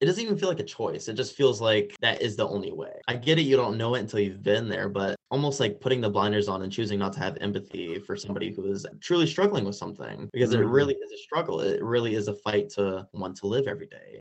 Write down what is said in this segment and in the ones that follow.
it doesn't even feel like a choice. It just feels like that is the only way. I get it, you don't know it until you've been there, but almost like putting the blinders on and choosing not to have empathy for somebody who is truly struggling with something because mm-hmm. it really is a struggle. It really is a fight to want to live every day.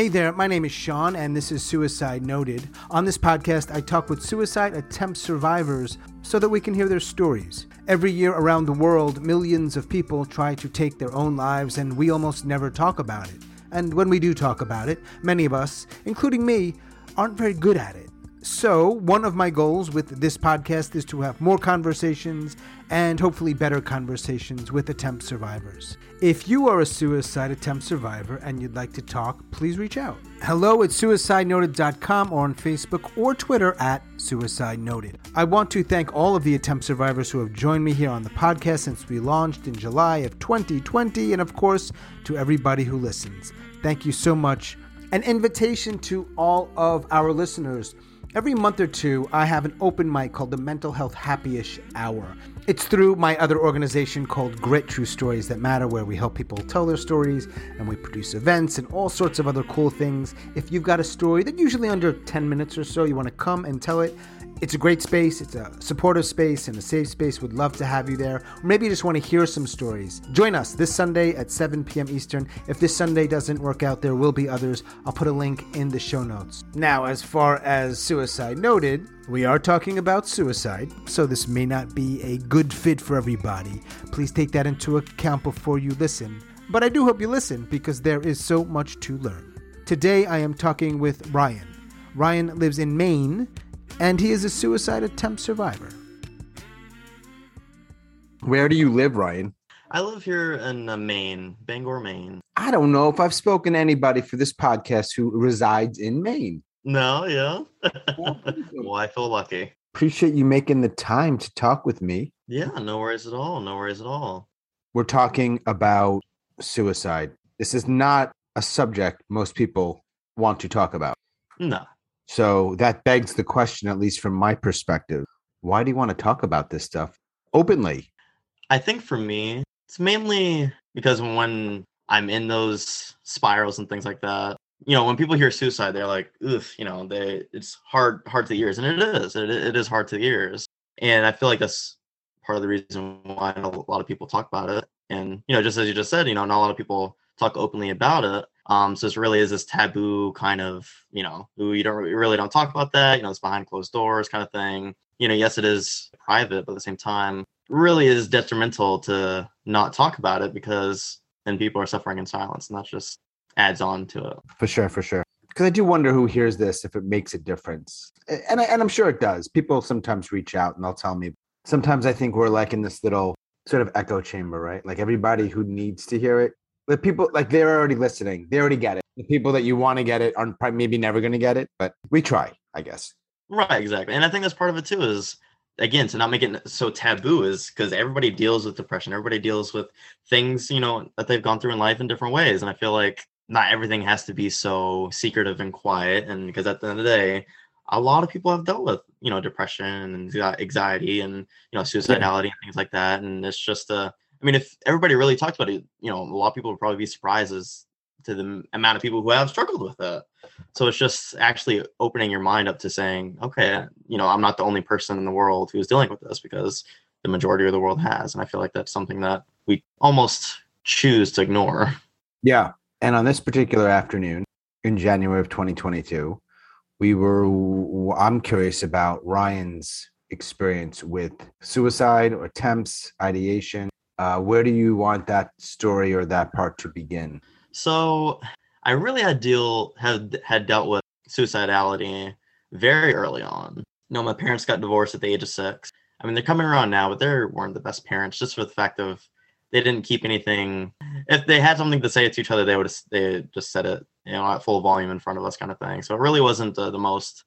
Hey there, my name is Sean, and this is Suicide Noted. On this podcast, I talk with suicide attempt survivors so that we can hear their stories. Every year around the world, millions of people try to take their own lives, and we almost never talk about it. And when we do talk about it, many of us, including me, aren't very good at it. So, one of my goals with this podcast is to have more conversations and hopefully better conversations with attempt survivors. If you are a suicide attempt survivor and you'd like to talk, please reach out. Hello at suicidenoted.com or on Facebook or Twitter at Suicide Noted. I want to thank all of the attempt survivors who have joined me here on the podcast since we launched in July of 2020, and of course, to everybody who listens. Thank you so much. An invitation to all of our listeners Every month or two, I have an open mic called the Mental Health Happyish Hour. It's through my other organization called Grit True Stories That Matter, where we help people tell their stories and we produce events and all sorts of other cool things. If you've got a story that usually under 10 minutes or so, you want to come and tell it, it's a great space. It's a supportive space and a safe space. Would love to have you there. Or maybe you just want to hear some stories. Join us this Sunday at 7 p.m. Eastern. If this Sunday doesn't work out, there will be others. I'll put a link in the show notes. Now, as far as suicide noted, we are talking about suicide, so this may not be a good fit for everybody. Please take that into account before you listen. But I do hope you listen because there is so much to learn. Today I am talking with Ryan. Ryan lives in Maine and he is a suicide attempt survivor. Where do you live, Ryan? I live here in uh, Maine, Bangor, Maine. I don't know if I've spoken to anybody for this podcast who resides in Maine. No, yeah. well, I feel lucky. Appreciate you making the time to talk with me. Yeah, no worries at all. No worries at all. We're talking about suicide. This is not a subject most people want to talk about. No, so that begs the question, at least from my perspective, why do you want to talk about this stuff openly? I think for me, it's mainly because when I'm in those spirals and things like that, you know, when people hear suicide, they're like, ugh, you know, they it's hard, hard to the ears. And it is, it, it is hard to the ears. And I feel like that's part of the reason why a lot of people talk about it. And, you know, just as you just said, you know, not a lot of people talk openly about it. Um, so this really is this taboo kind of, you know, you don't really don't talk about that, you know, it's behind closed doors kind of thing. You know, yes, it is private, but at the same time, really is detrimental to not talk about it because then people are suffering in silence, and that just adds on to it. For sure, for sure. Because I do wonder who hears this if it makes a difference, and I, and I'm sure it does. People sometimes reach out and they'll tell me. Sometimes I think we're like in this little sort of echo chamber, right? Like everybody who needs to hear it the people like they're already listening. They already get it. The people that you want to get it are probably maybe never going to get it, but we try, I guess. Right, exactly. And I think that's part of it too. Is again to not make it so taboo is because everybody deals with depression. Everybody deals with things you know that they've gone through in life in different ways, and I feel like not everything has to be so secretive and quiet. And because at the end of the day, a lot of people have dealt with you know depression and anxiety and you know suicidality yeah. and things like that, and it's just a I mean, if everybody really talked about it, you know, a lot of people would probably be surprised as to the amount of people who have struggled with it. So it's just actually opening your mind up to saying, okay, you know, I'm not the only person in the world who's dealing with this because the majority of the world has. And I feel like that's something that we almost choose to ignore. Yeah. And on this particular afternoon in January of 2022, we were, I'm curious about Ryan's experience with suicide or attempts, ideation, uh, where do you want that story or that part to begin? So, I really had deal had had dealt with suicidality very early on. You know, my parents got divorced at the age of six. I mean, they're coming around now, but they weren't the best parents just for the fact of they didn't keep anything. If they had something to say to each other, they would they just said it, you know, at full volume in front of us, kind of thing. So it really wasn't uh, the most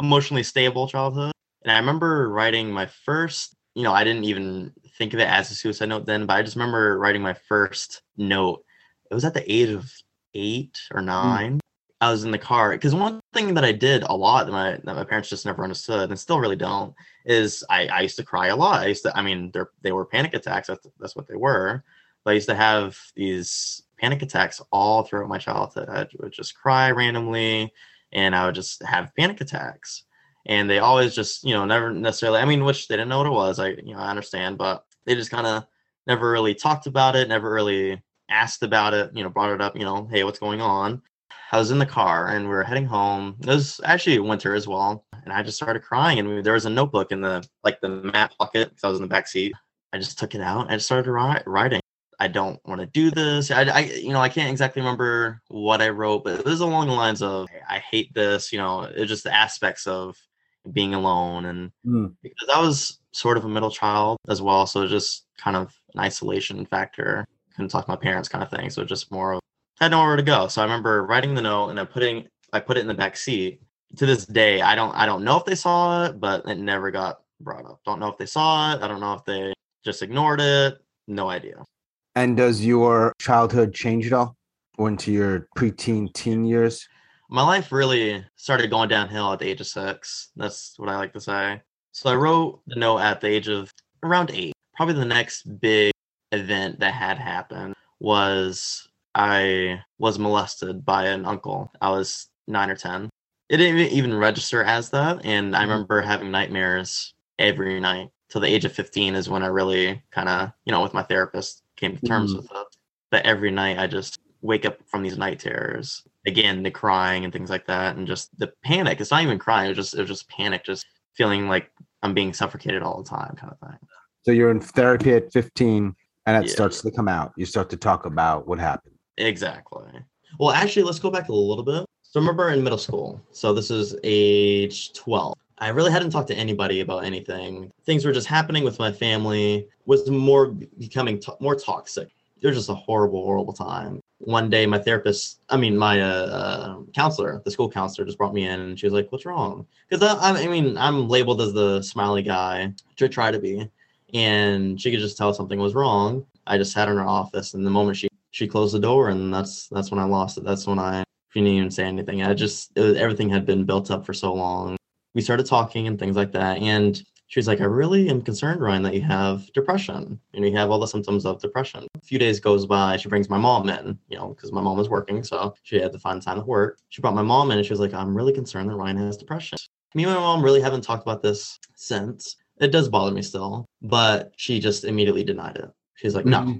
emotionally stable childhood. And I remember writing my first, you know, I didn't even think of it as a suicide note then, but I just remember writing my first note. It was at the age of eight or hmm. nine. I was in the car because one thing that I did a lot that my that my parents just never understood and still really don't is I, I used to cry a lot. I used to I mean they're they were panic attacks. That's that's what they were. But I used to have these panic attacks all throughout my childhood. I would just cry randomly and I would just have panic attacks. And they always just, you know, never necessarily I mean, which they didn't know what it was. I you know, I understand, but they just kind of never really talked about it, never really asked about it, you know, brought it up, you know, hey, what's going on? I was in the car and we were heading home. It was actually winter as well, and I just started crying. And we, there was a notebook in the like the mat pocket because I was in the back seat. I just took it out and I started writing. I don't want to do this. I, I, you know, I can't exactly remember what I wrote, but it was along the lines of I hate this. You know, it's just the aspects of being alone, and mm. because I was sort of a middle child as well, so just kind of an isolation factor. Couldn't talk to my parents, kind of thing. So just more of I had nowhere to go. So I remember writing the note and then putting I put it in the back seat. To this day, I don't I don't know if they saw it, but it never got brought up. Don't know if they saw it. I don't know if they just ignored it. No idea. And does your childhood change at all? Or into your preteen teen years? My life really started going downhill at the age of six. That's what I like to say. So I wrote the note at the age of around eight. Probably the next big event that had happened was I was molested by an uncle. I was nine or 10. It didn't even register as that. And I mm-hmm. remember having nightmares every night till the age of 15 is when I really kind of, you know, with my therapist came to terms mm-hmm. with it. But every night I just wake up from these night terrors. Again, the crying and things like that. And just the panic. It's not even crying. It was just, it was just panic, just feeling like I'm being suffocated all the time kind of thing. So you're in therapy at 15 and it yeah. starts to come out. You start to talk about what happened. Exactly. Well, actually, let's go back a little bit. So remember in middle school. So this is age 12. I really hadn't talked to anybody about anything. Things were just happening with my family. Was more becoming to- more toxic. It was just a horrible, horrible time. One day, my therapist, I mean, my uh, uh, counselor, the school counselor, just brought me in, and she was like, "What's wrong?" Because I, I mean, I'm labeled as the smiley guy, to try to be, and she could just tell something was wrong. I just sat in her office, and the moment she she closed the door, and that's that's when I lost it. That's when I she didn't even say anything. I just was, everything had been built up for so long. We started talking and things like that, and she was like, "I really am concerned, Ryan, that you have depression, and you have all the symptoms of depression." A few days goes by. She brings my mom in, you know, because my mom was working, so she had to find time to work. She brought my mom in, and she was like, "I'm really concerned that Ryan has depression." Me and my mom really haven't talked about this since. It does bother me still, but she just immediately denied it. She's like, "No, mm-hmm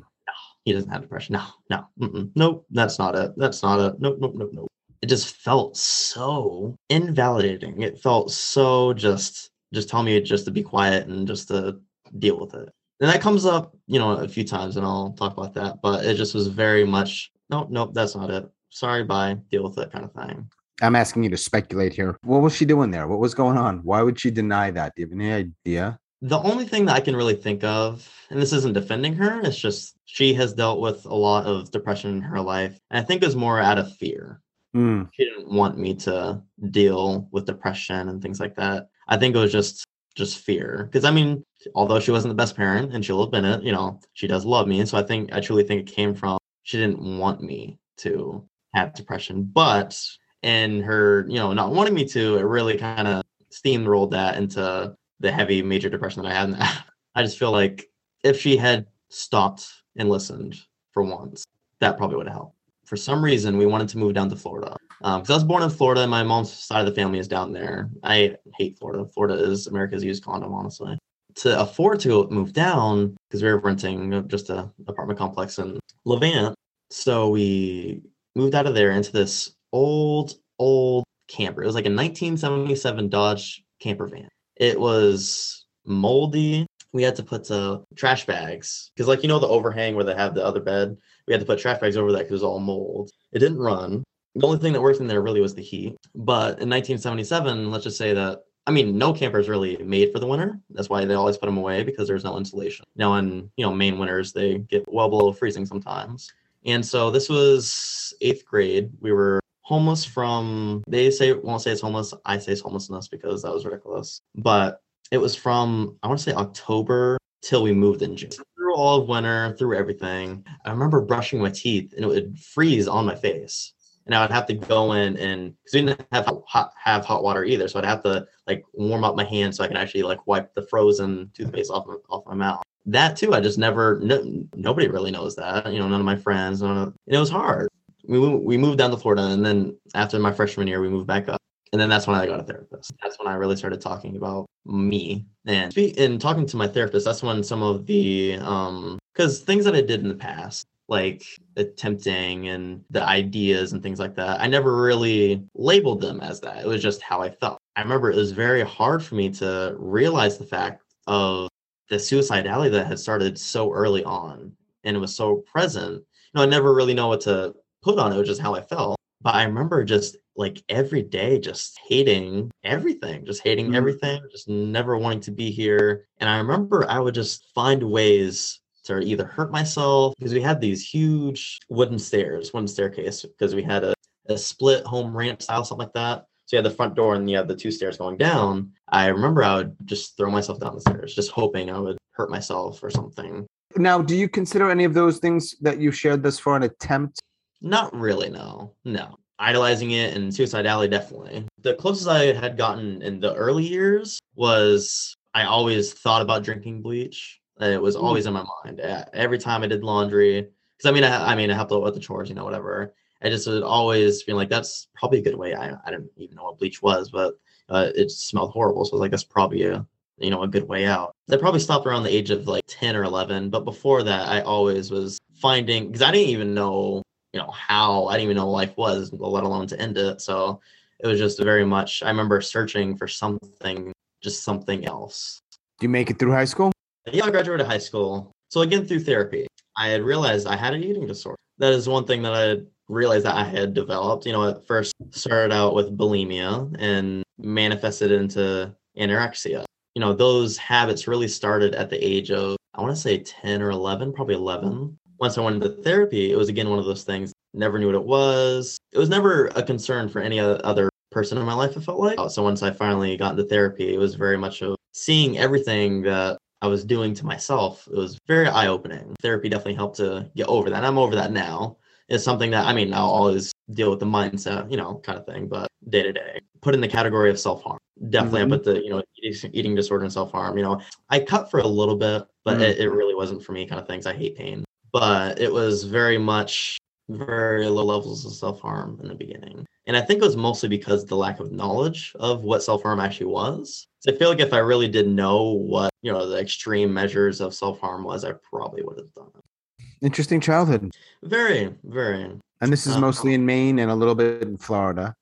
he doesn't have depression. No, no, mm-mm, nope, that's not it. That's not it. Nope, nope, nope, nope. It just felt so invalidating. It felt so just, just tell me just to be quiet and just to deal with it. And that comes up, you know, a few times, and I'll talk about that. But it just was very much, nope, nope, that's not it. Sorry, bye, deal with it, kind of thing. I'm asking you to speculate here. What was she doing there? What was going on? Why would she deny that? Do you have any idea? The only thing that I can really think of, and this isn't defending her, it's just she has dealt with a lot of depression in her life. And I think it was more out of fear. Mm. She didn't want me to deal with depression and things like that. I think it was just just fear. Because I mean, although she wasn't the best parent and she'll admit it, you know, she does love me. And so I think I truly think it came from she didn't want me to have depression. But in her, you know, not wanting me to, it really kind of steamrolled that into the heavy major depression that I had. I just feel like if she had stopped and listened for once, that probably would have helped. For some reason, we wanted to move down to Florida. Because um, I was born in Florida, and my mom's side of the family is down there. I hate Florida. Florida is America's used condom, honestly. To afford to move down, because we were renting just a apartment complex in Levant, so we moved out of there into this old, old camper. It was like a 1977 Dodge camper van it was moldy. We had to put uh, trash bags because, like you know, the overhang where they have the other bed. We had to put trash bags over that because it was all mold. It didn't run. The only thing that worked in there really was the heat. But in 1977, let's just say that I mean, no camper is really made for the winter. That's why they always put them away because there's no insulation. Now, in you know Maine winters, they get well below freezing sometimes. And so this was eighth grade. We were homeless from they say won't say it's homeless i say it's homelessness because that was ridiculous but it was from i want to say october till we moved in June. Through all of winter, through everything, I remember brushing my teeth and it would freeze on my face. And I would have to go in and because we didn't have hot have hot water either, so I'd have to like warm up my hands so I can actually like wipe the frozen toothpaste off off my mouth. That too, I just never. No, nobody really knows that. You know, none of my friends. None of, and it was hard. We we moved down to Florida, and then after my freshman year, we moved back up and then that's when I got a therapist. That's when I really started talking about me and in talking to my therapist. That's when some of the um because things that I did in the past, like attempting and the ideas and things like that, I never really labeled them as that. It was just how I felt. I remember it was very hard for me to realize the fact of the suicidality that had started so early on and it was so present. You know, I never really know what to put on it, was just how I felt. But I remember just like every day just hating everything, just hating mm-hmm. everything, just never wanting to be here. And I remember I would just find ways to either hurt myself because we had these huge wooden stairs, wooden staircase, because we had a, a split home ramp style, something like that. So you had the front door and you had the two stairs going down. I remember I would just throw myself down the stairs, just hoping I would hurt myself or something. Now, do you consider any of those things that you shared thus far an attempt? Not really, no. No idolizing it and suicidality definitely the closest i had gotten in the early years was i always thought about drinking bleach it was always in my mind every time i did laundry because i mean I, I mean i helped out with the chores you know whatever i just would always feel like that's probably a good way i, I didn't even know what bleach was but uh, it smelled horrible so i was like that's probably a you know a good way out i probably stopped around the age of like 10 or 11 but before that i always was finding because i didn't even know you know how I didn't even know life was, let alone to end it. So it was just very much. I remember searching for something, just something else. Do you make it through high school? Yeah, I graduated high school. So again, through therapy, I had realized I had an eating disorder. That is one thing that I realized that I had developed. You know, at first started out with bulimia and manifested into anorexia. You know, those habits really started at the age of I want to say 10 or 11, probably 11 once I went into therapy, it was again one of those things. Never knew what it was. It was never a concern for any other person in my life. It felt like so. Once I finally got into therapy, it was very much of seeing everything that I was doing to myself. It was very eye opening. Therapy definitely helped to get over that. I'm over that now. It's something that I mean, I'll always deal with the mindset, you know, kind of thing, but day to day, put in the category of self harm. Definitely, mm-hmm. I put the you know eating, eating disorder and self harm. You know, I cut for a little bit, but mm-hmm. it, it really wasn't for me. Kind of things. I hate pain but it was very much very low levels of self harm in the beginning. And I think it was mostly because the lack of knowledge of what self harm actually was. So I feel like if I really did know what, you know, the extreme measures of self harm was, I probably would have done it. Interesting childhood. Very, very. And this is um, mostly in Maine and a little bit in Florida.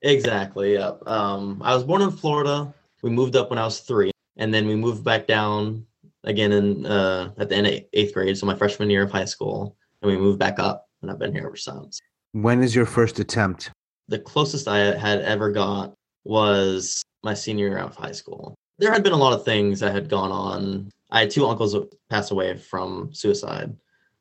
Exactly. Yeah. Um, I was born in Florida. We moved up when I was three, and then we moved back down again in uh, at the end of eighth grade, so my freshman year of high school, and we moved back up, and I've been here ever since. When is your first attempt? The closest I had ever got was my senior year of high school. There had been a lot of things that had gone on. I had two uncles pass away from suicide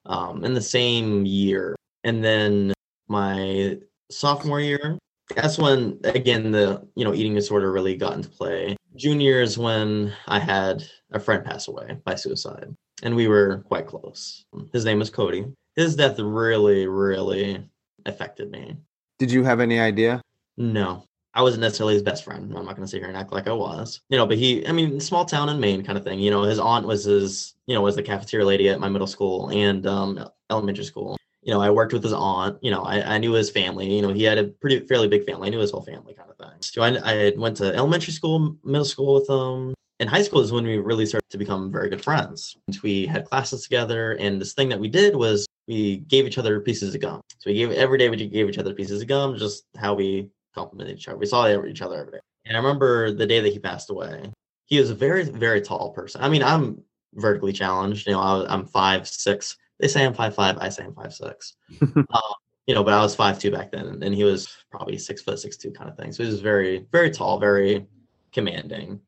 um, in the same year, and then my sophomore year, that's when again the you know eating disorder really got into play junior is when I had a friend pass away by suicide, and we were quite close. His name was Cody. His death really, really affected me. Did you have any idea? No. I wasn't necessarily his best friend. I'm not going to sit here and act like I was, you know. But he, I mean, small town in Maine, kind of thing. You know, his aunt was his, you know, was the cafeteria lady at my middle school and um, elementary school you know, I worked with his aunt, you know, I, I knew his family, you know, he had a pretty fairly big family. I knew his whole family kind of thing. So I, I went to elementary school, middle school with him. In high school is when we really started to become very good friends. We had classes together, and this thing that we did was we gave each other pieces of gum. So we gave every day we gave each other pieces of gum, just how we complimented each other. We saw each other every day. And I remember the day that he passed away. He was a very, very tall person. I mean, I'm vertically challenged. You know, I, I'm five six they say I'm five five. I say I'm five six. um, you know, but I was five two back then, and he was probably six foot six two kind of thing. So he was very very tall, very commanding.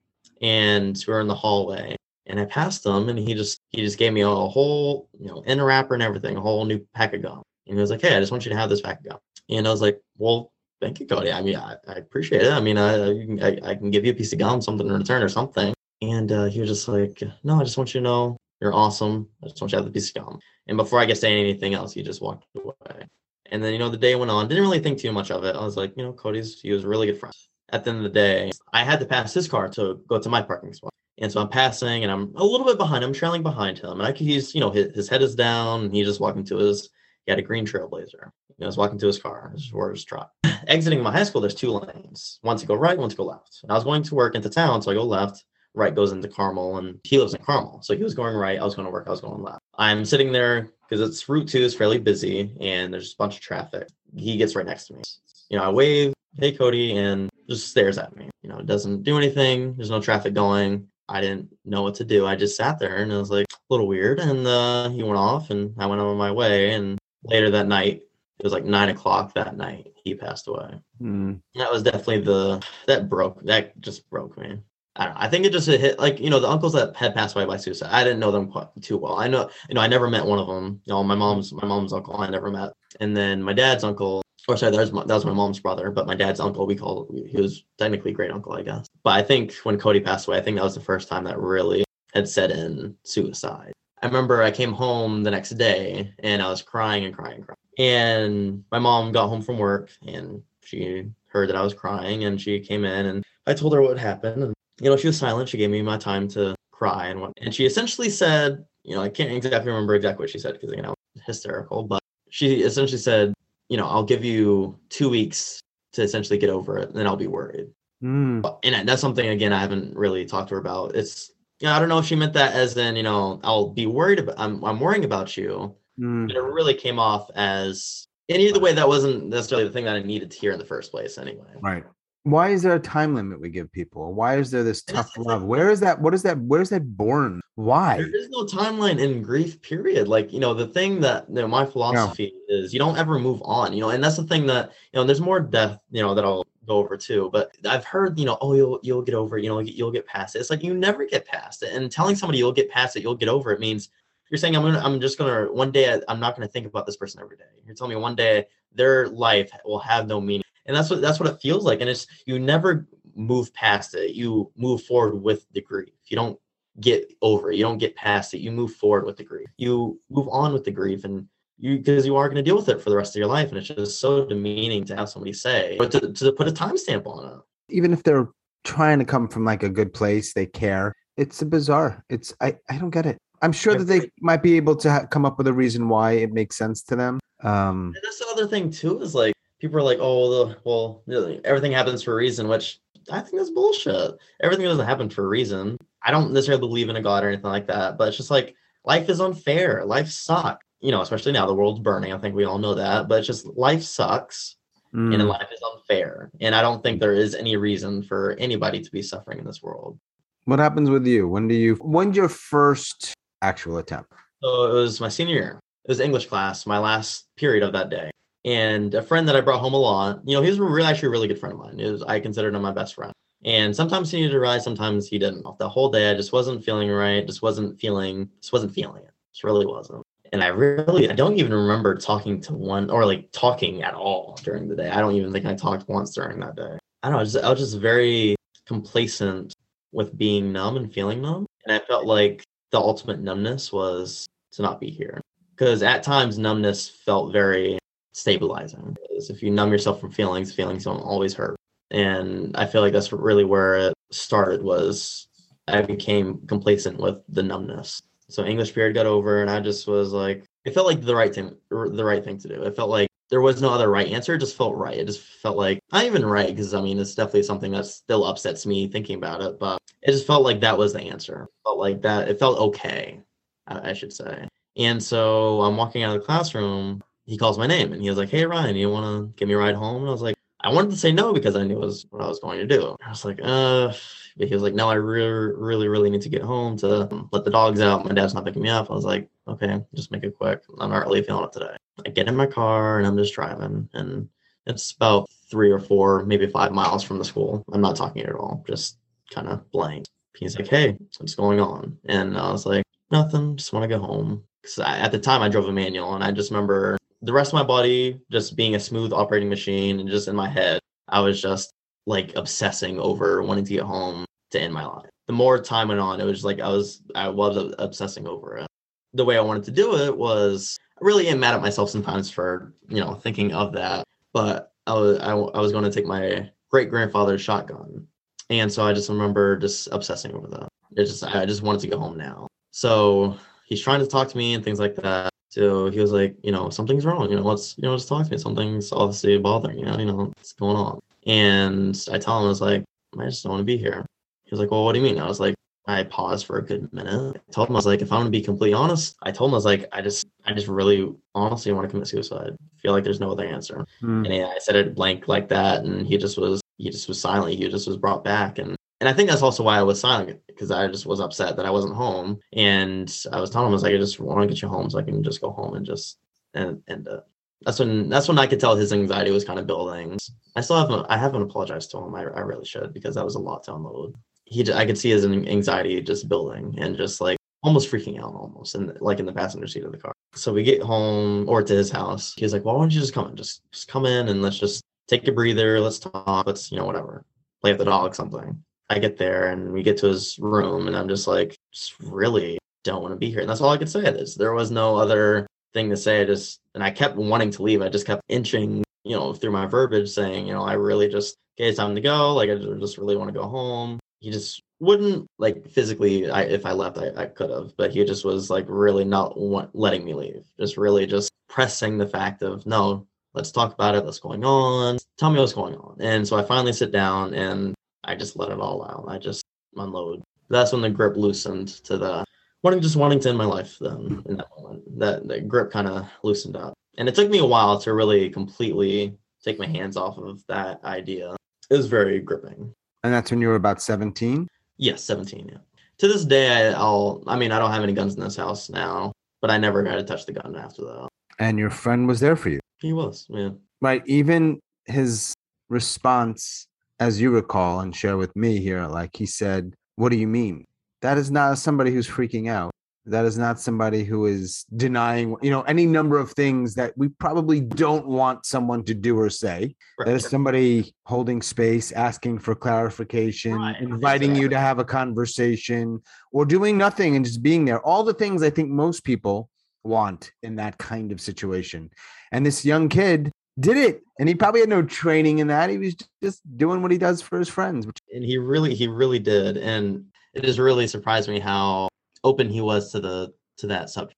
And we were in the hallway, and I passed him, and he just he just gave me a whole you know in wrapper and everything, a whole new pack of gum. And he was like, "Hey, I just want you to have this pack of gum." And I was like, "Well, thank you, Cody. I mean, I, I appreciate it. I mean, I, I I can give you a piece of gum, something in return or something." And uh, he was just like, no, I just want you to know you're awesome. I just want you to have the piece of gum. And before I could say anything else, he just walked away. And then, you know, the day went on. Didn't really think too much of it. I was like, you know, Cody's, he was a really good friend. At the end of the day, I had to pass his car to go to my parking spot. And so I'm passing and I'm a little bit behind him, trailing behind him. And I he's, you know, his, his head is down and he's just walking to his, he had a green trailblazer. You know, was walking to his car, his, his truck. Exiting my high school, there's two lanes, one to go right, one to go left. And I was going to work into town, so I go left right goes into Carmel, and he lives in Carmel. So he was going right. I was going to work. I was going left. I'm sitting there because it's Route 2 is fairly busy and there's a bunch of traffic. He gets right next to me. You know, I wave, hey, Cody, and just stares at me. You know, doesn't do anything. There's no traffic going. I didn't know what to do. I just sat there and it was like a little weird. And uh, he went off and I went on my way. And later that night, it was like nine o'clock that night, he passed away. Mm. That was definitely the, that broke, that just broke me. I, I think it just hit like you know the uncles that had passed away by suicide. I didn't know them quite too well. I know you know I never met one of them. You know my mom's my mom's uncle I never met, and then my dad's uncle. Or sorry, that was my, that was my mom's brother, but my dad's uncle we call he was technically great uncle I guess. But I think when Cody passed away, I think that was the first time that really had set in suicide. I remember I came home the next day and I was crying and crying and crying. And my mom got home from work and she heard that I was crying and she came in and I told her what happened and you know, she was silent. She gave me my time to cry and what, and she essentially said, you know, I can't exactly remember exactly what she said because you know, hysterical, but she essentially said, you know, I'll give you two weeks to essentially get over it, and then I'll be worried. Mm. And that's something again I haven't really talked to her about. It's you know, I don't know if she meant that as in, you know, I'll be worried about I'm I'm worrying about you. Mm. But it really came off as and either way that wasn't necessarily the thing that I needed to hear in the first place anyway. Right. Why is there a time limit we give people? Why is there this tough love? Where is that? What is that? Where is that born? Why? There is no timeline in grief, period. Like, you know, the thing that, you know, my philosophy is you don't ever move on, you know, and that's the thing that, you know, there's more death, you know, that I'll go over too. But I've heard, you know, oh, you'll, you'll get over it, you know, you'll get past it. It's like you never get past it. And telling somebody you'll get past it, you'll get over it means you're saying I'm gonna, I'm just gonna, one day I'm not gonna think about this person every day. You're telling me one day their life will have no meaning and that's what that's what it feels like and it's you never move past it you move forward with the grief you don't get over it you don't get past it you move forward with the grief you move on with the grief and you because you are going to deal with it for the rest of your life and it's just so demeaning to have somebody say but to, to put a timestamp on it Even if they're trying to come from like a good place, they care. It's a bizarre. It's I I don't get it. I'm sure that they might be able to ha- come up with a reason why it makes sense to them. Um, And that's the other thing too is like people are like, oh, the, well, everything happens for a reason, which I think that's bullshit. Everything doesn't happen for a reason. I don't necessarily believe in a god or anything like that, but it's just like life is unfair. Life sucks. You know, especially now the world's burning. I think we all know that, but it's just life sucks and mm, life is unfair. And I don't think there is any reason for anybody to be suffering in this world. what happens with you? When do you? When's your first actual attempt? So it was my senior year. It was English class, my last period of that day. And a friend that I brought home a lot, you know, he was really, actually a really good friend of mine. Was, I considered him my best friend. And sometimes he needed a ride, sometimes he didn't. The whole day, I just wasn't feeling right. Just wasn't feeling, just wasn't feeling it. Just really wasn't. And I really, I don't even remember talking to one or like talking at all during the day. I don't even think I talked once during that day. I don't know. I just, I was just very complacent with being numb and feeling numb. And I felt like the ultimate numbness was to not be here. Because at times, numbness felt very stabilizing. Because if you numb yourself from feelings, feelings don't always hurt. And I feel like that's really where it started was I became complacent with the numbness. So English period got over and I just was like, it felt like the right thing, the right thing to do. It felt like there was no other right answer. It just felt right. It just felt like not even right because I mean it's definitely something that still upsets me thinking about it, but it just felt like that was the answer. Felt like that. It felt okay, I, I should say. And so I'm walking out of the classroom. He calls my name and he was like, "Hey Ryan, you want to give me a ride home?" And I was like, I wanted to say no because I knew it was what I was going to do. I was like, uh, but he was like, no, I really, really, really need to get home to let the dogs out. My dad's not picking me up. I was like, okay, just make it quick. I'm not really feeling it today. I get in my car and I'm just driving, and it's about three or four, maybe five miles from the school. I'm not talking at all, just kind of blank. He's like, hey, what's going on? And I was like, nothing, just want to go home. Because I, at the time I drove a manual, and I just remember the rest of my body just being a smooth operating machine, and just in my head, I was just like obsessing over wanting to get home to end my life. the more time went on, it was like I was I was obsessing over it. The way I wanted to do it was I really am mad at myself sometimes for you know thinking of that, but I was I, I was going to take my great grandfather's shotgun, and so I just remember just obsessing over that. It just I just wanted to go home now. So he's trying to talk to me and things like that. So he was like, you know, something's wrong. You know, let's you know just talk to me. Something's obviously bothering you. Know, you know what's going on. And I tell him I was like, I just don't want to be here. He was like, well, what do you mean? I was like, I paused for a good minute. I told him I was like, if I'm gonna be completely honest, I told him I was like, I just, I just really, honestly want to commit suicide. I feel like there's no other answer. Mm. And he, I said it blank like that, and he just was, he just was silent. He just was brought back, and and I think that's also why I was silent because I just was upset that I wasn't home, and I was telling him I was like, I just want to get you home so I can just go home and just and and uh, that's when that's when I could tell his anxiety was kind of building. I still haven't I haven't apologized to him. I, I really should because that was a lot to unload he I could see his anxiety just building and just like almost freaking out almost and like in the passenger seat of the car. So we get home or to his house. He's like, "Well, why don't you just come in? Just just come in and let's just take a breather. Let's talk. Let's you know whatever. Play with the dog, something." I get there and we get to his room and I'm just like, just really don't want to be here. And that's all I could say. This there was no other thing to say. I just and I kept wanting to leave. I just kept inching, you know, through my verbiage, saying, you know, I really just okay, it's time to go. Like I just really want to go home he just wouldn't like physically I, if i left i, I could have but he just was like really not want, letting me leave just really just pressing the fact of no let's talk about it what's going on tell me what's going on and so i finally sit down and i just let it all out i just unload that's when the grip loosened to the wanting just wanting to end my life then in that moment that the grip kind of loosened up and it took me a while to really completely take my hands off of that idea it was very gripping And that's when you were about 17? Yes, 17. Yeah. To this day, I, I'll. I mean, I don't have any guns in this house now, but I never got to touch the gun after that. And your friend was there for you. He was. Yeah. Right. Even his response, as you recall and share with me here, like he said, What do you mean? That is not somebody who's freaking out. That is not somebody who is denying, you know, any number of things that we probably don't want someone to do or say. Right. That is somebody holding space, asking for clarification, Right, inviting you to have a conversation, or doing nothing and just being there. All the things I think most people want in that kind of situation. And this young kid did it. And he probably had no training in that. He was just doing what he does for his friends, and he really, he really did, and it has really surprised me how open he was to the to that subject.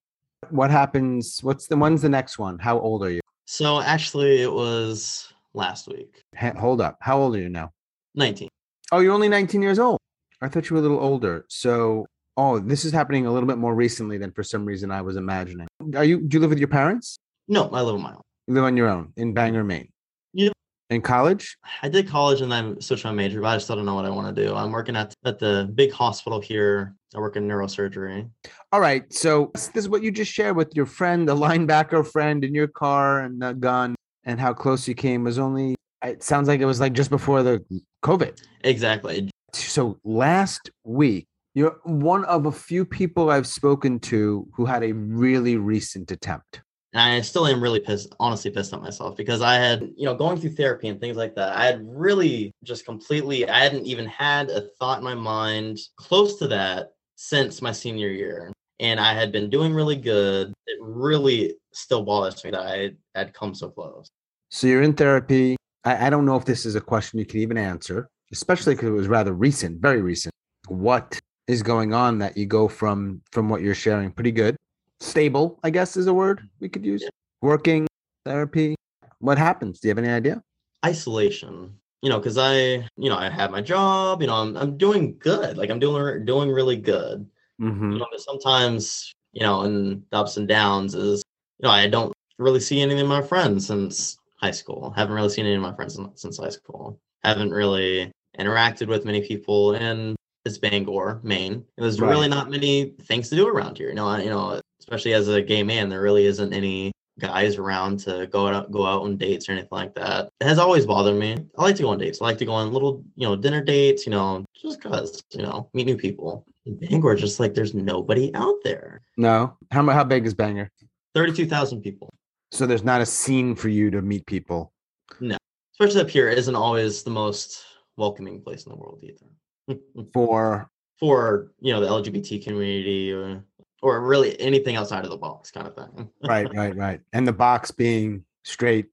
what happens? What's the when's the next one? How old are you? So actually, it was last week, hold up. How old are you now? 19. Oh, you're only 19 years old. I thought you were a little older. So, oh, this is happening a little bit more recently than for some reason I was imagining. Are you? Do you live with your parents? No, I live on my own. You live on your own in Bangor, Maine. Yeah. In college? I did college and then switched my major, but I just don't know what I want to do. I'm working at at the big hospital here. I work in neurosurgery. All right. So this is what you just shared with your friend, the linebacker friend in your car and the gun, and how close you came was only. It sounds like it was like just before the COVID. Exactly. So last week, you're one of a few people I've spoken to who had a really recent attempt. And I still am really pissed, honestly pissed at myself because I had, you know, going through therapy and things like that. I had really just completely, I hadn't even had a thought in my mind close to that since my senior year. And I had been doing really good. It really still bothers me that I had come so close. So you're in therapy. I, I don't know if this is a question you could even answer, especially because it was rather recent, very recent. What is going on that you go from from what you're sharing? Pretty good, stable, I guess is a word we could use. Working, therapy. What happens? Do you have any idea? Isolation, you know, because I, you know, I have my job, you know, I'm, I'm doing good. Like I'm doing, doing really good. Mm-hmm. you know, but sometimes, you know, and the ups and downs is, you know, I don't really see any of my friends since high school. Haven't really seen any of my friends since- high school. Haven't really interacted with many people in this Bangor, Maine. There's Right. really not many things to do around here. You know, I- you know, especially as a gay man, there really isn't any guys around to go out go out on dates or anything like that. It has always bothered me. I like to go on dates. I like to go on little, you know, dinner dates, you know, just cause, you know, meet new people. In Bangor, just like there's nobody out there. No. How how big is Bangor? 32,000 people. So there's not a scene for you to meet people. No. Especially up here, it isn't always the most welcoming place in the world either. for for you know the mm. LGBT community or or really anything outside of the box kind of thing. right, right, right. And the box being straight,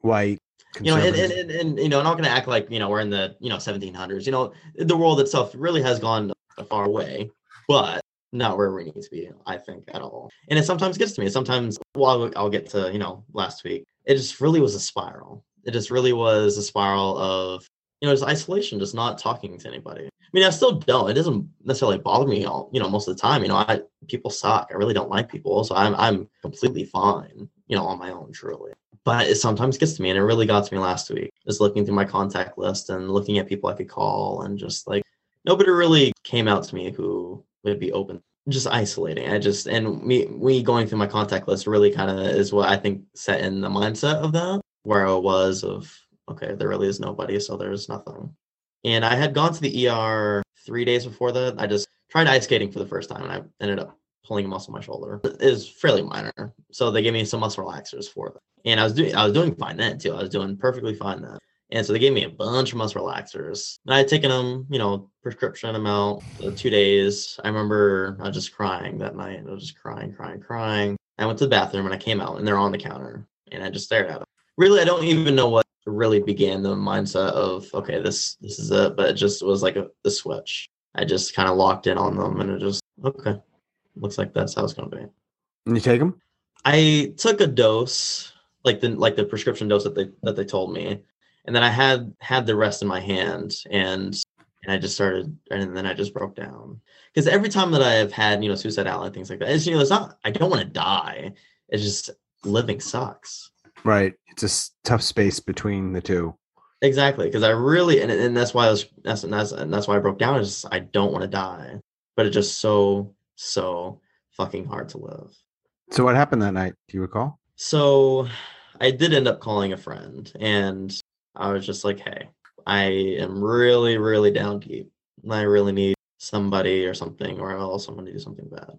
white, you know, and, and, and, and you know, I'm not going to act like you know we're in the you know 1700s. You know, the world itself really has gone a far away, but not where we need to be. I think at all. And it sometimes gets to me. Sometimes, well, I'll, I'll get to you know last week. It just really was a spiral. It just really was a spiral of you know just isolation, just not talking to anybody. I mean, I still don't. It doesn't necessarily bother me all you know most of the time. You know, I people suck. I really don't like people, so I'm I'm completely fine. You know, on my own, truly but it sometimes gets to me and it really got to me last week just looking through my contact list and looking at people i could call and just like nobody really came out to me who would be open just isolating i just and me me going through my contact list really kind of is what i think set in the mindset of that where i was of okay there really is nobody so there's nothing and i had gone to the er three days before that i just tried ice skating for the first time and i ended up pulling a muscle in my shoulder it is fairly minor so they gave me some muscle relaxers for that and I was doing I was doing fine then too. I was doing perfectly fine then. And so they gave me a bunch of muscle relaxers. And I had taken them, you know, prescription amount two days. I remember I was just crying that night. I was just crying, crying, crying. I went to the bathroom and I came out and they're on the counter and I just stared at them. Really, I don't even know what really began the mindset of okay, this this is it. But it just was like a the switch. I just kind of locked in on them and it just okay. Looks like that's how it's gonna be. And you take them? I took a dose, like the like the prescription dose that they that they told me, and then I had had the rest in my hand, and and I just started, and then I just broke down because every time that I have had you know suicidality things like that, it's you know it's not I don't want to die. It's just living sucks. Right. It's a tough space between the two. Exactly, because I really and, and that's why I was that's and that's and that's why I broke down. Is I don't want to die, but it's just so so fucking hard to live. So what happened that night? Do you recall? So I did end up calling a friend and I was just like, hey, I am really, really down deep. and I really need somebody or something, or else I'm going to do something bad.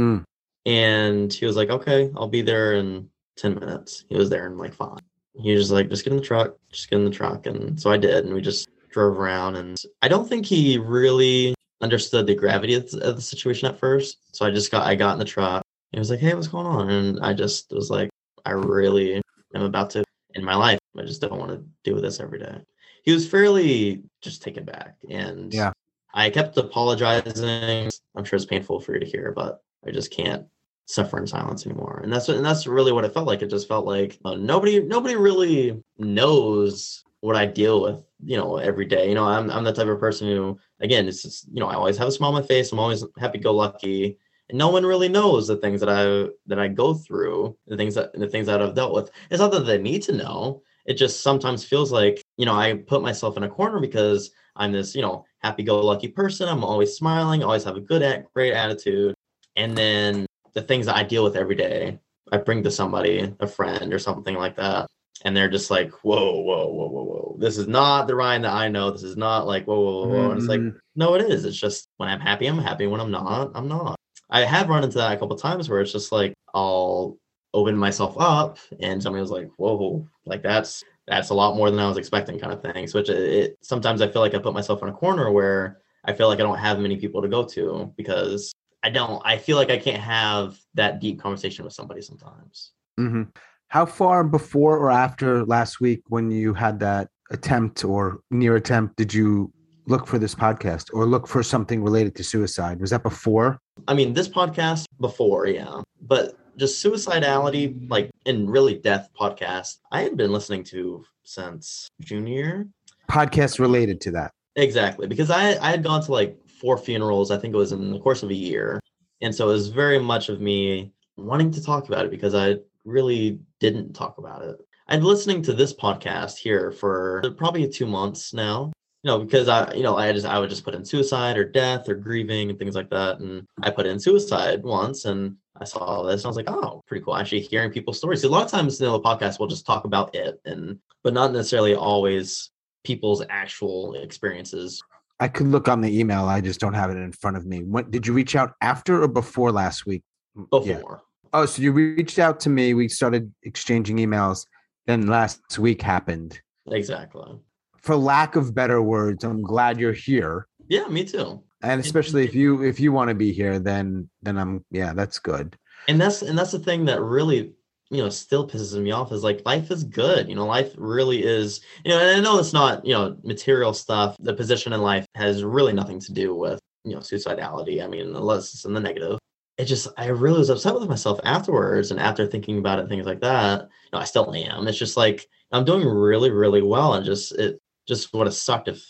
Mm. And he was like, okay, I'll be there in 10 minutes. He was there in like five. He was just like, just get in the truck, just get in the truck. And so I did. And we just drove around. And I don't think he really understood the gravity of the, of the situation at first. So I just got, I got in the truck. He was like, hey, what's going on? And I just was like, I really am about to in my life. I just don't want to do this every day. He was fairly just taken back. And Yeah. I kept apologizing. I'm sure it's painful for you to hear, but I just can't suffer in silence anymore. And that's and that's really what it felt like. It just felt like uh, nobody nobody really knows what I deal with, you know, every day. You know, I'm I'm the type of person who again, it's just, you know, I always have a smile on my face. I'm always happy go lucky. And no one really knows the things that I that I go through, the things that the things that I've dealt with. It's not that they need to know. It just sometimes feels like, you know, I put myself in a corner because I'm this, you know, happy-go-lucky person. I'm always smiling, always have a good, at, great attitude, and then the things that I deal with every day, I bring to somebody, a friend or something like that, and they're just like, "Whoa, whoa, whoa, whoa, whoa! This is not the Ryan that I know. This is not like whoa, whoa, whoa." whoa. And it's like, Mhm. no, it is. It's just when I'm happy, I'm happy. When I'm not, I'm not. I have run into that a couple times where it's just like I'll open myself up, and somebody was like, "Whoa, like that's." That's a lot more than I was expecting, kind of thing. Which it, it sometimes I feel like I put myself in a corner where I feel like I don't have many people to go to because I don't. I feel like I can't have that deep conversation with somebody sometimes. Mhm. How far before or after last week when you had that attempt or near attempt did you look for this podcast or look for something related to suicide? Was that before? I mean, this podcast before, yeah, but just suicidality, like and really death podcast, I had been listening to since junior. Podcast related to that. Exactly, because I I had gone to like four funerals. I think it was in the course of a year, and so it was very much of me wanting to talk about it because I really didn't talk about it. I'd been listening to this podcast here for probably two months now. You know, because I, you know, I just I would just put in suicide or death or grieving and things like that, and I put in suicide once, and I saw this, and I was like, oh, pretty cool. Actually, hearing people's stories. A lot of times, you know, the podcast we'll just talk about it, and but not necessarily always people's actual experiences I could look on the email. I just don't have it in front of me. When did you reach out after or before last week? Mm, yeah. before. Oh, so you reached out to me. We started exchanging emails. Then last week happened. Exactly. For lack of better words, I'm glad you're here. Yeah, me too. And especially if you if you want to be here, then then I'm yeah, that's good. and that's and that's the thing that really you know still pisses me off is like life is good you know life really is you know and i know it's not you know material stuff. The position in life has really nothing to do with you know suicidality i mean unless it's in the negative. It just i really was upset with myself afterwards and after thinking about it things like that you know i still am. It's just like i'm doing really really well and just it just would have sucked if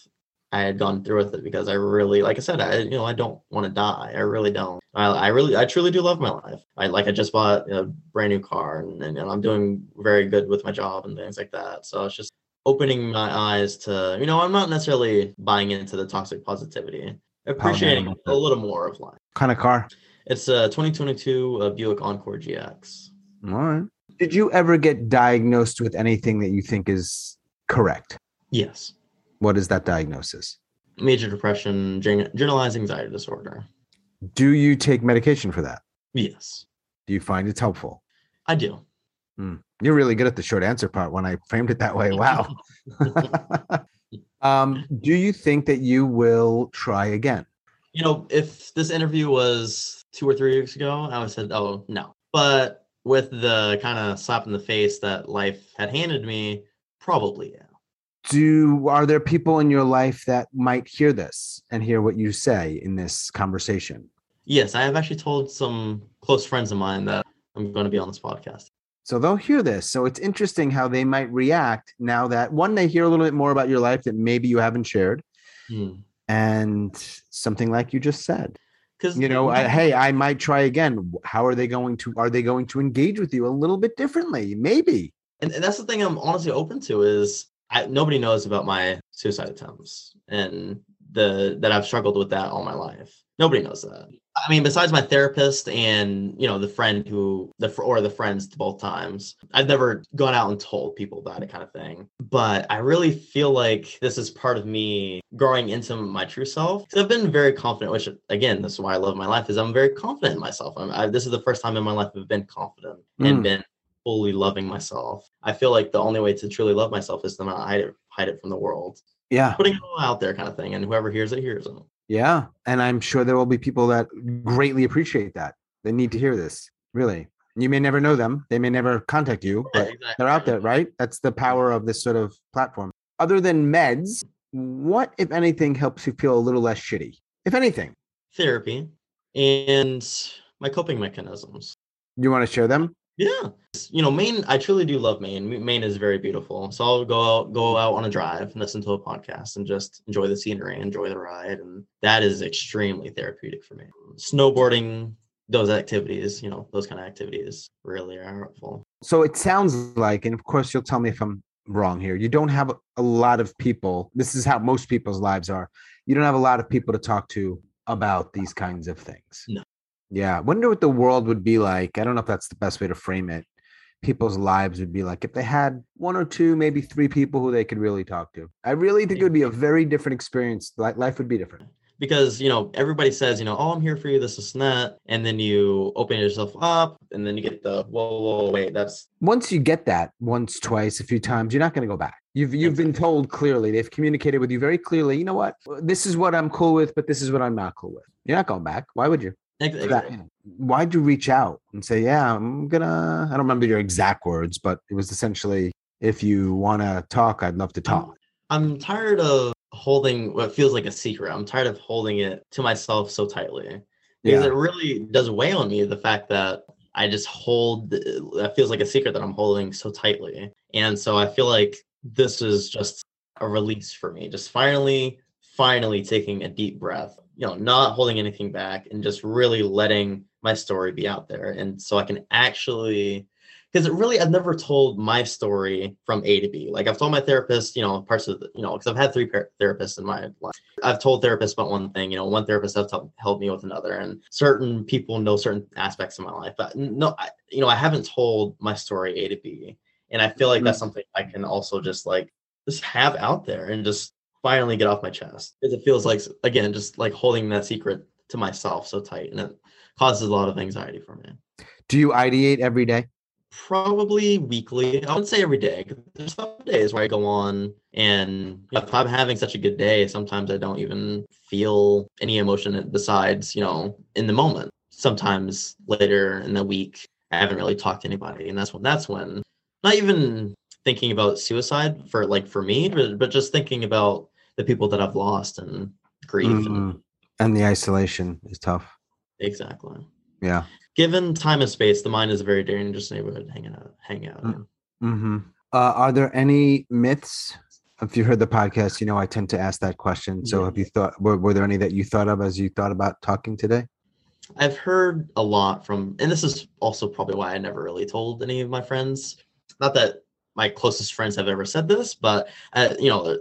I had gone through with it because I really, like I said, I you know I don't want to die. I really don't. I, I really, I truly do love my life. I like I just bought a brand new car and, and, and I'm doing very good with my job and things like that. So it's just opening my eyes to you know I'm not necessarily buying into the toxic positivity. Appreciating no. a little more of life. kind of car. It's a 2022 uh, Buick Encore GX. All right. Did you ever get diagnosed with anything that you think is correct? Yes, What is that diagnosis? major depression, gen- generalized anxiety disorder. Do you take medication for that? Yes, Do you find it's helpful? I do. You're really good at the short answer part when I framed it that way. Wow. um, do you think that you will try again? you know, if this interview was two or three weeks ago, I would have said, oh, no. But with the kind of slap in the face that life had handed me, probably. Do are there people in your life that might hear this and hear what you say in this conversation? Yes, I have actually told some close friends of mine that I'm going to be on this podcast. So they'll hear this. So it's interesting how they might react now that one, they hear a little bit more about your life that maybe you haven't shared, hmm. and something like you just said. Because, You know, I, hey, I might try again. How are they going to? Are they going to engage with you a little bit differently? Maybe. and, and that's the thing I'm honestly open to is I, nobody knows about my suicide attempts and the that I've struggled with that all my life. Nobody knows that. I mean, besides my therapist and you know the friend who the or the friends both times, I've never gone out and told people about it, kind of thing. But I really feel like this is part of me growing into my true self. I've been very confident, which again, this is why I love my life. Is I'm very confident in myself. I'm, I, this is the first time in my life I've been confident and Mm. been fully loving myself. I feel like the only way to truly love myself is to not hide it, hide it from the world, Yeah. putting it all out there, kind of thing. And whoever hears it, hears it. Yeah. And I'm sure there will be people that greatly appreciate that. They need to hear this. Really. You may never know them. They may never contact you, but exactly. they're out there, right? That's the power of this sort of platform. Other than meds, what, if anything, helps you feel a little less shitty? If anything, Therapy and my coping mechanisms. you want to share them? Yeah, you know, Maine. I truly do love Maine. Maine is very beautiful. So I'll go out, go out on a drive, and listen to a podcast, and just enjoy the scenery, enjoy the ride, and that is extremely therapeutic for me. Snowboarding, those activities, you know, those kind of activities really are helpful. So it sounds like, and of course, you'll tell me if I'm wrong here. You don't have a lot of people. This is how most people's lives are. You don't have a lot of people to talk to about these kinds of things. No. Yeah. I wonder what the world would be like. I don't know if that's the best way to frame it. People's lives would be like if they had one or two, maybe three people who they could really talk to. I really think it would be a very different experience. Like life would be different. because you know everybody says you know oh i'm here for you this is that and then you open yourself up and then you get the whoa whoa wait that's once you get that once, twice, a few times, you're not going to go back. You've you've been told clearly. They've communicated with you very clearly. You know what? This is what I'm cool with, but this is what I'm not cool with. You're not going back. Why would you? That- exactly. Why'd you reach out and say, "Yeah, I'm gonna"? I don't remember your exact words, but it was essentially, "If you want to talk, I'd love to talk." i'm tired of holding what feels like a secret i'm tired of holding it to myself so tightly because Yeah. it really does weigh on me the fact that i just hold that feels like a secret that i'm holding so tightly and so i feel like this is just a release for me just finally finally taking a deep breath you know not holding anything back and just really letting my story be out there and so i can actually because really I've never told my story from A to B. Like I've told my therapist, you know, parts of the, you know, because I've had three par- therapists in my life. I've told therapists about one thing, you know, one therapist has to helped me with another, and certain people know certain aspects of my life, but no, I, you know, I haven't told my story A to B, and I feel like mm-hmm. that's something I can also just like just have out there and just finally get off my chest because it feels like again just like holding that secret to myself so tight, and it causes a lot of anxiety for me. Do you ideate every day? probably weekly. I would say every day There's some days where I go on and if I'm having such a good day, sometimes I don't even feel any emotion besides, you know, in the moment. Sometimes later in the week, I haven't really talked to anybody. And that's when that's when not even thinking about suicide for like for me, but, but just thinking about the people that I've lost and grief and Mhm. And the isolation is tough. exactly. Yeah. Given time and space, the mind is a very dangerous neighborhood hanging out hang out in. hmm Uh, are there any myths? If you heard the podcast, you know I tend to ask that question. So, Yeah. have you thought? Were, were there any that you thought of as you thought about talking today? I've heard a lot from, and this is also probably why I never really told any of my friends. Not that my closest friends have ever said this, but uh, you know,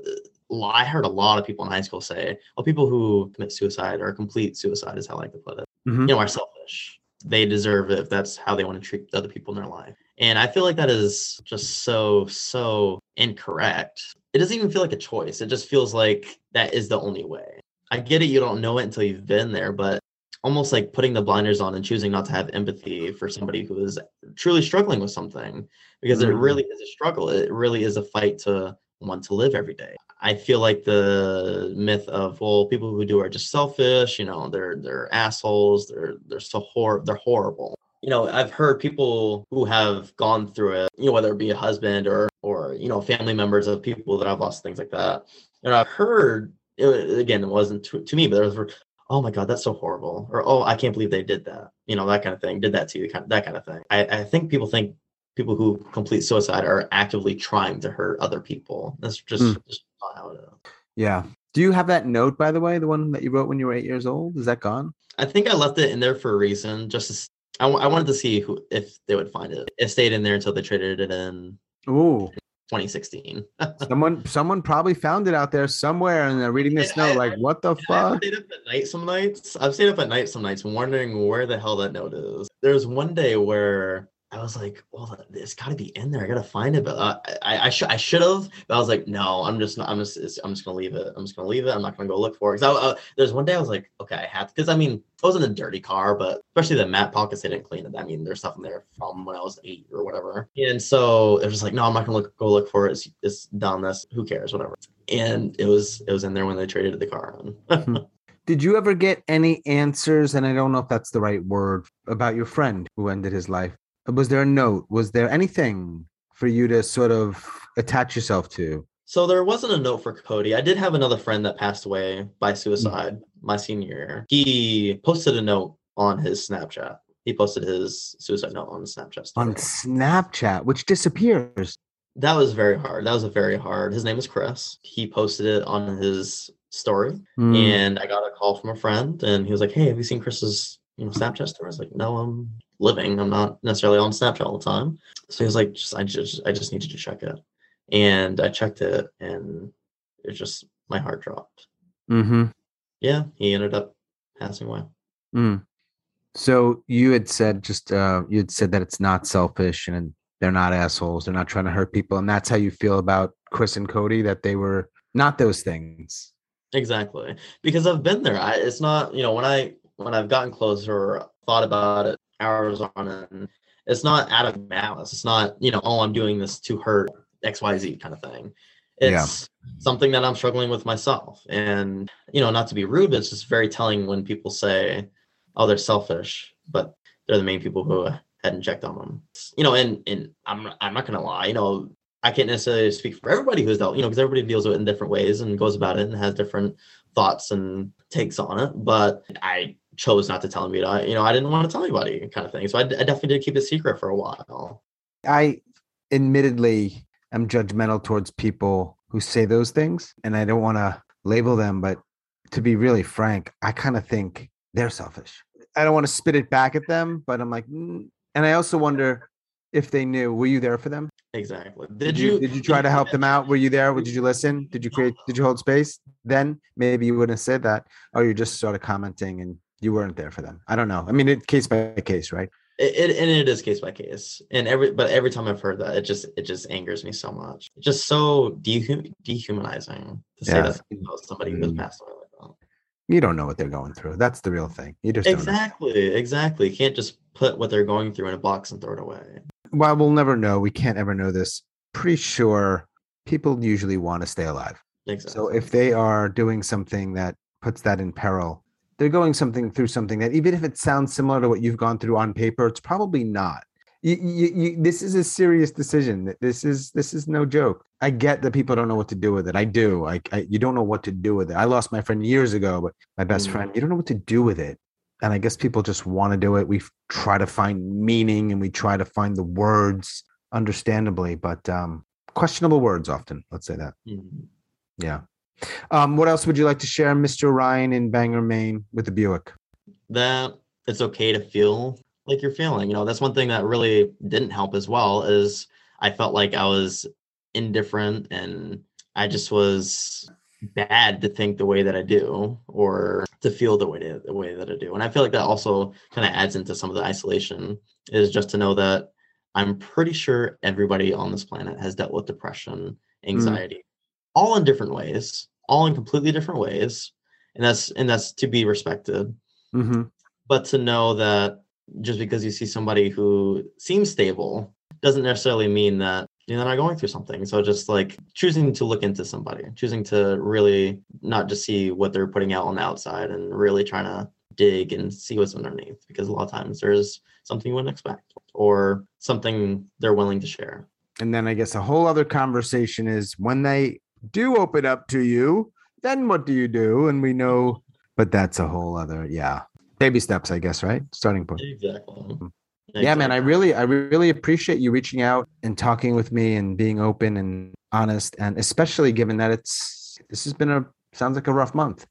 I heard a lot of people in high school say, well, people who commit suicide or complete suicide is how I like to put it. Mhm. You know, are selfish. They deserve it if that's how they want to treat other people in their life." And I feel like that is just so so incorrect. It doesn't even feel like a choice. It just feels like that is the only way. I get it. You don't know it until you've been there, but almost like putting the blinders on and choosing not to have empathy for somebody who is truly struggling with something because it Mhm. really is a struggle. It really is a fight to want to live every day. I feel like the myth of well, people who do are just selfish. You know, they're they're assholes. They're they're so hor they're horrible. You know, I've heard people who have gone through it. You know, whether it be a husband or or you know family members of people that I've lost, things like that. And I've heard it, again, it wasn't to, to me, but there was oh my god that's so horrible or oh i can't believe they did that you know that kind of thing did that to you kind that kind of thing I, I think people think people who complete suicide are actively trying to hurt other people that's just, Mm. just not how it is Yeah. Do you have that note, by the way, the one that you wrote when you were eight years old? Is that gone? i think i left it in there for a reason just to, I, w- I wanted to see who if they would find it it stayed in there until they traded it in Ooh, 2016 someone, someone probably found it out there somewhere, and they're reading this I- note like, "What the fuck?" stayed up at night some nights. I've stayed up at night some nights wondering where the hell that note is. There's one day where I was like, well, it's got to be in there. I got to find it. But uh, I, I, should, I should have. But I was like, no, I'm just not. I'm just, I'm just gonna leave it. I'm just gonna leave it. I'm not gonna go look for it. Because uh, there's one day I was like, okay, I have to. Because I mean, I was in a dirty car, but especially the mat pockets, they didn't clean it. I mean, there's stuff in there from when I was eight or whatever. And so it was like, no, I'm not gonna look, go look for it. It's, it's done. This, who cares? Whatever. And it was, it was in there when they traded the car. on. Did you ever get any answers? And I don't know if that's the right word about your friend who ended his life. Was there a note? Was there anything for you to sort of attach yourself to? So there wasn't a note for Cody. I did have another friend that passed away by suicide my senior year. He posted a note on his Snapchat. He posted his suicide note on Snapchat story. on Snapchat, which disappears. that was very hard. That was a very hard. His name is Chris. He posted it on his story, Mm. and I got a call from a friend, and he was like, "Hey, have you seen Chris's you know Snapchat story?" I was like, "No, I'm living. I'm not necessarily on Snapchat all the time." So he was like, "Just I just I just needed to check it," and I checked it, and it just my heart dropped. Mm-hmm. Yeah, he ended up passing away. Mm. So you had said just uh you had said that it's not selfish and they're not assholes. They're not trying to hurt people, and that's how you feel about Chris and Cody that they were not those things. Exactly, because I've been there. I, it's not you know when I when I've gotten closer, or thought about it hours on end. It's not out of malice. It's not you know oh I'm doing this to hurt X Y Z kind of thing. Yeah. It's something that I'm struggling with myself, and you know not to be rude, but it's just very telling when people say, "Oh, they're selfish," but they're the main people who hadn't checked on them. You know, and and I'm I'm not gonna lie. You know, I can't necessarily speak for everybody who's dealt, you know, because everybody deals with it in different ways and goes about it and has different thoughts and takes on it. But I chose not to tell anybody. I, you know, I didn't want to tell anybody, kind of thing. So I, d- I definitely did keep it secret for a while. I admittedly am judgmental towards people who say those things, and I don't want to label them, but to be really frank, I kind of think they're selfish. I don't want to spit it back at them, but I'm like, mm. and I also wonder if they knew. Were you there for them? Exactly. Did, Did you? you did you try to help them out? Were you there? Did you listen? Did you create? Did you hold space? Then maybe you wouldn't have said that. Or you're just sort of commenting and you weren't there for them. I don't know. I mean, it case by case, right? It, it and it is case by case, and every but every time I've heard that, it just it just angers me so much. It's just so dehu- dehumanizing to say Yeah. that about somebody who has Mm. passed away like that. You don't know what they're going through. That's the real thing. You just. Exactly, exactly. You can't just put what they're going through in a box and throw it away. Well, we'll never know. We can't ever know this. Pretty sure people usually want to stay alive. Exactly. So if they are doing something that puts that in peril, they're going something through something that even if it sounds similar to what you've gone through on paper, it's probably not. You, you, you, this is a serious decision. This is this is no joke. I get that people don't know what to do with it. I do. I, I you don't know what to do with it. I lost my friend years ago, but my best Mm. friend, you don't know what to do with it. And I guess people just want to do it. We try to find meaning and we try to find the words, understandably, but um, questionable words often. Let's say that. Mhm. Yeah. Um, what else would you like to share, Mr. Ryan in Bangor, Maine, with the Buick? that it's okay to feel like you're feeling. You know, that's one thing that really didn't help as well is I felt like I was indifferent and I just was bad to think the way that I do or to feel the way to, the way that I do. And I feel like that also kind of adds into some of the isolation is just to know that I'm pretty sure everybody on this planet has dealt with depression, anxiety, all in different ways, all in completely different ways. And that's and that's to be respected Mm-hmm. but to know that just because you see somebody who seems stable doesn't necessarily mean that you're not going through something so just like choosing to look into somebody choosing to really not just see what they're putting out on the outside and really trying to dig and see what's underneath because a lot of times there's something you wouldn't expect or something they're willing to share And then I guess a whole other conversation is when they do open up to you, then what do you do? And we know, but that's a whole other, yeah. Baby steps, I guess, right? Starting point. Mm-hmm. exactly Yeah, man. I really, I really appreciate you reaching out and talking with me and being open and honest, and especially given that it's this has been a sounds like a rough month.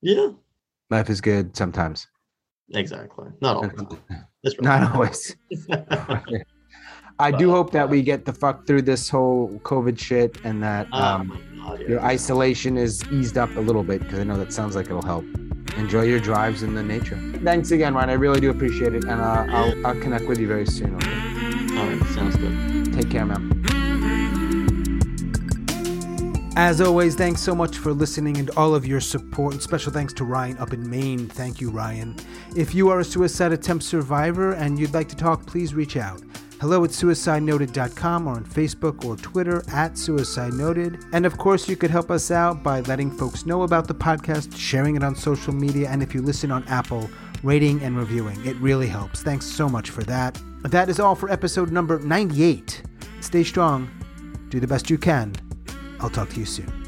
yeah Life is good sometimes. exactly not always Not always. I do hope that we uh, get the fuck through this whole COVID shit and that Oh um, my God, yeah. your isolation is eased up a little bit because I know that sounds like it'll help. Enjoy your drives in the nature. Thanks again, Ryan. I really do appreciate it, and uh, I'll I'll connect with you very soon. Okay. all right sounds good Take care, man. As always, thanks so much for listening and all of your support. And special thanks to Ryan up in Maine. Thank you, Ryan. If you are a suicide attempt survivor and you'd like to talk, please reach out. Hello at suicidenoted.com or on Facebook or Twitter at Suicide Noted. And of course, you could help us out by letting folks know about the podcast, sharing it on social media, and if you listen on Apple, rating and reviewing. It really helps. Thanks so much for that. That is all for episode number 98. Stay strong, do the best you can. I'll talk to you soon.